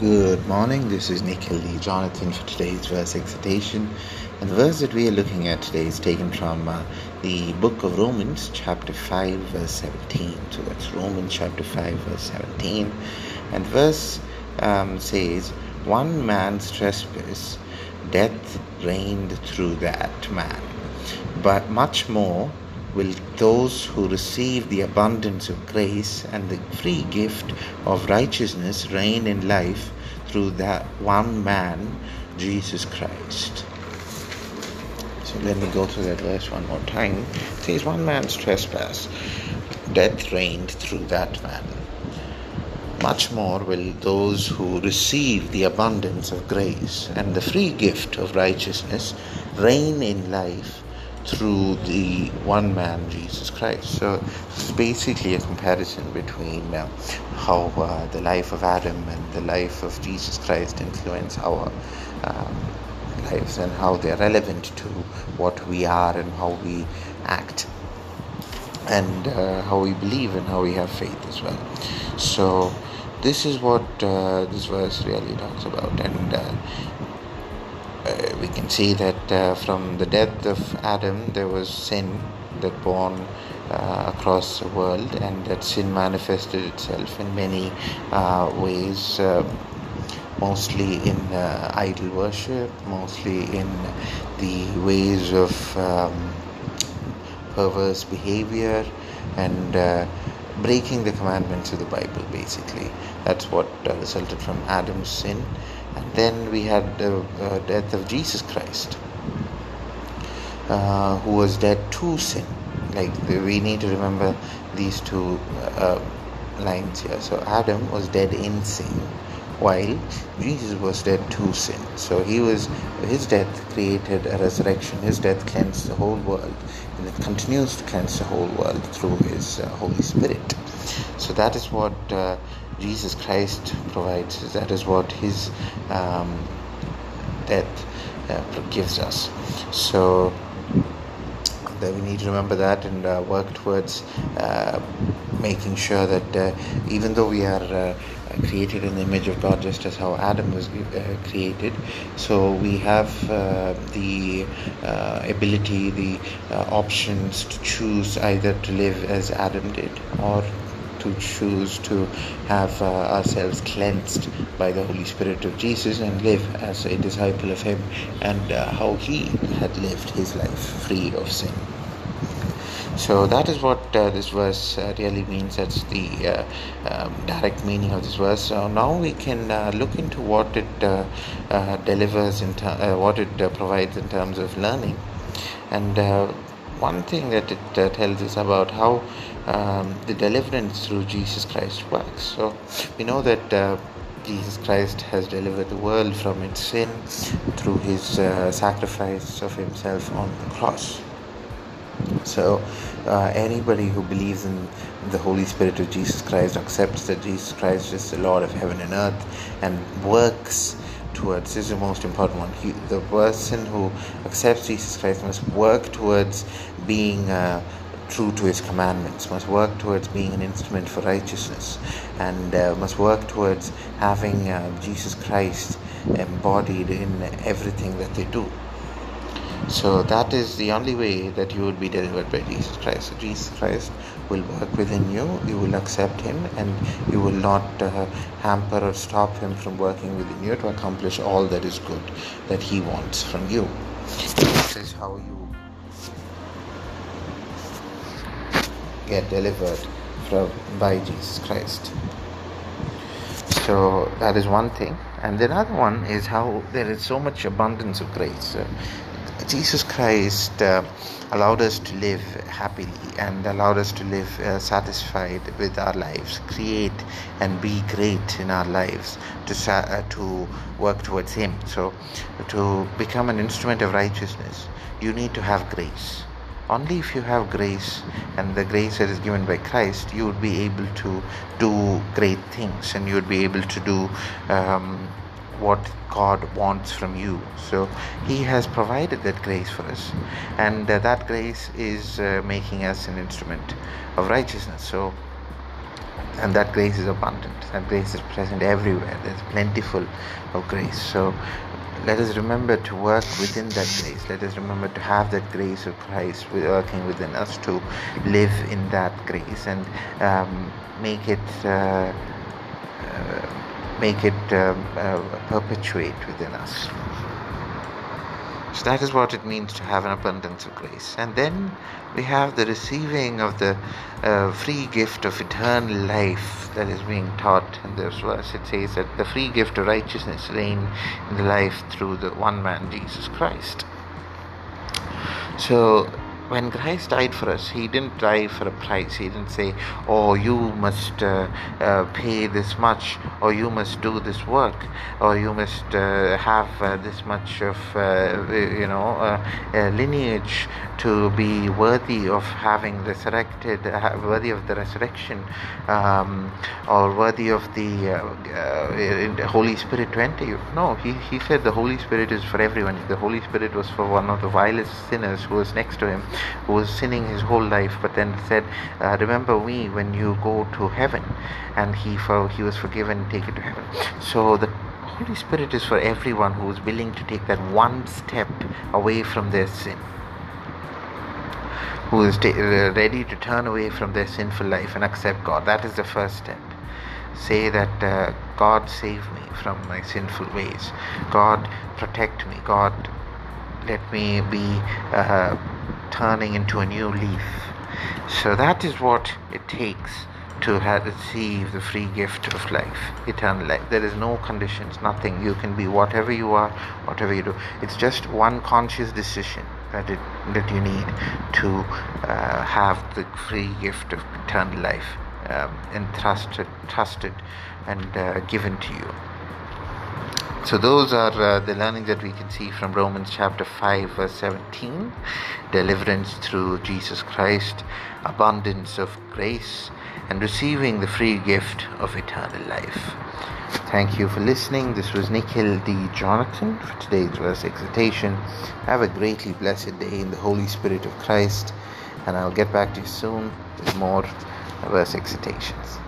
Good morning. This is Nikhil Lee Jonathan for today's verse exhortation. And the verse that we are looking at today is taken from uh, the book of Romans, chapter 5, verse 17. So that's Romans chapter 5, verse 17. And verse um, says, One man's trespass, death reigned through that man. But much more will those who receive the abundance of grace and the free gift of righteousness reign in life through that one man, Jesus Christ. So let me go through that verse one more time. It says, One man's trespass, death reigned through that man. Much more will those who receive the abundance of grace and the free gift of righteousness reign in life through the one man Jesus Christ. So it's basically a comparison between uh, how uh, the life of Adam and the life of Jesus Christ influence our um, lives and how they're relevant to what we are and how we act and uh, how we believe and how we have faith as well. So this is what uh, this verse really talks about and uh, we can see that uh, from the death of Adam, there was sin that born uh, across the world, and that sin manifested itself in many uh, ways. Uh, mostly in idol worship, mostly in the ways of um, perverse behavior, and breaking the commandments of the Bible, basically. That's what resulted from Adam's sin then we had the uh, death of Jesus Christ, uh, who was dead to sin. Like we need to remember these two uh, lines here. So Adam was dead in sin, while Jesus was dead to sin. So he was his death created a resurrection. His death cleansed the whole world, and it continues to cleanse the whole world through His uh, Holy Spirit. So that is what uh, Jesus Christ provides. That is what His um, death uh, gives us. So that we need to remember that and uh, work towards uh, making sure that uh, even though we are uh, created in the image of God, just as how Adam was uh, created, so we have uh, the ability, the options to choose either to live as Adam did or to choose to have uh, ourselves cleansed by the Holy Spirit of Jesus and live as a disciple of Him and uh, how He had lived His life free of sin. So that is what uh, this verse uh, really means. That's the uh, um, direct meaning of this verse. So now we can uh, look into what it uh, uh, delivers, in ter- what it provides in terms of learning. And one thing that it tells us about how um, the deliverance through Jesus Christ works. So we know that uh, Jesus Christ has delivered the world from its sin through his uh, sacrifice of himself on the cross. So, uh, anybody who believes in the Holy Spirit of Jesus Christ accepts that Jesus Christ is the Lord of heaven and earth and works towards this is the most important one. He, the person who accepts Jesus Christ must work towards being uh, true to his commandments, must work towards being an instrument for righteousness, and uh, must work towards having uh, Jesus Christ embodied in everything that they do. So that is the only way that you would be delivered by Jesus Christ. Jesus Christ will work within you, you will accept Him, and you will not uh, hamper or stop Him from working within you to accomplish all that is good that He wants from you. This is how you get delivered from by Jesus Christ. So that is one thing, and the other one is how there is so much abundance of grace. Uh, Jesus Christ uh, allowed us to live happily and allowed us to live uh, satisfied with our lives, create and be great in our lives to uh, to work towards Him. So, to become an instrument of righteousness, you need to have grace only if you have grace and the grace that is given by Christ, you would be able to do great things and you would be able to do um, what God wants from you. So He has provided that grace for us, and uh, that grace is uh, making us an instrument of righteousness. So and that grace is abundant. That grace is present everywhere. There's plentiful of grace. So let us remember to work within that grace. Let us remember to have that grace of christ working within us to live in that grace and um, make it uh, uh, make it um, uh, perpetuate within us so that is what it means to have an abundance of grace. And then we have the receiving of the uh, free gift of eternal life that is being taught in this verse. It says that the free gift of righteousness reign in the life through the one man, Jesus Christ. So when Christ died for us, He didn't die for a price. He didn't say, "Oh, you must uh, uh, pay this much, or you must do this work, or you must uh, have uh, this much of uh, you know uh, lineage to be worthy of having resurrected, worthy of the resurrection, um, or worthy of the Holy Spirit to enter you." No, He He said the Holy Spirit is for everyone. The Holy Spirit was for one of the vilest sinners who was next to Him who was sinning his whole life, but then said, uh, "Remember me when you go to heaven," and he for he was forgiven, and taken to heaven. So the Holy Spirit is for everyone who is willing to take that one step away from their sin who is uh, ready to turn away from their sinful life and accept God. That is the first step. Say that uh, God save me from my sinful ways. God protect me. God let me be uh, turning into a new leaf. So that is what it takes to receive the free gift of life, eternal life. There is no conditions, nothing. You can be whatever you are, whatever you do. It's just one conscious decision that it that you need to uh, have the free gift of eternal life um, entrusted, trusted, and uh, given to you. So, those are uh, the learnings that we can see from Romans chapter 5, verse 17 deliverance through Jesus Christ, abundance of grace, and receiving the free gift of eternal life. Thank you for listening. This was Nikhil D. Jonathan for today's verse exhortation. Have a greatly blessed day in the Holy Spirit of Christ, and I'll get back to you soon with more verse exhortations.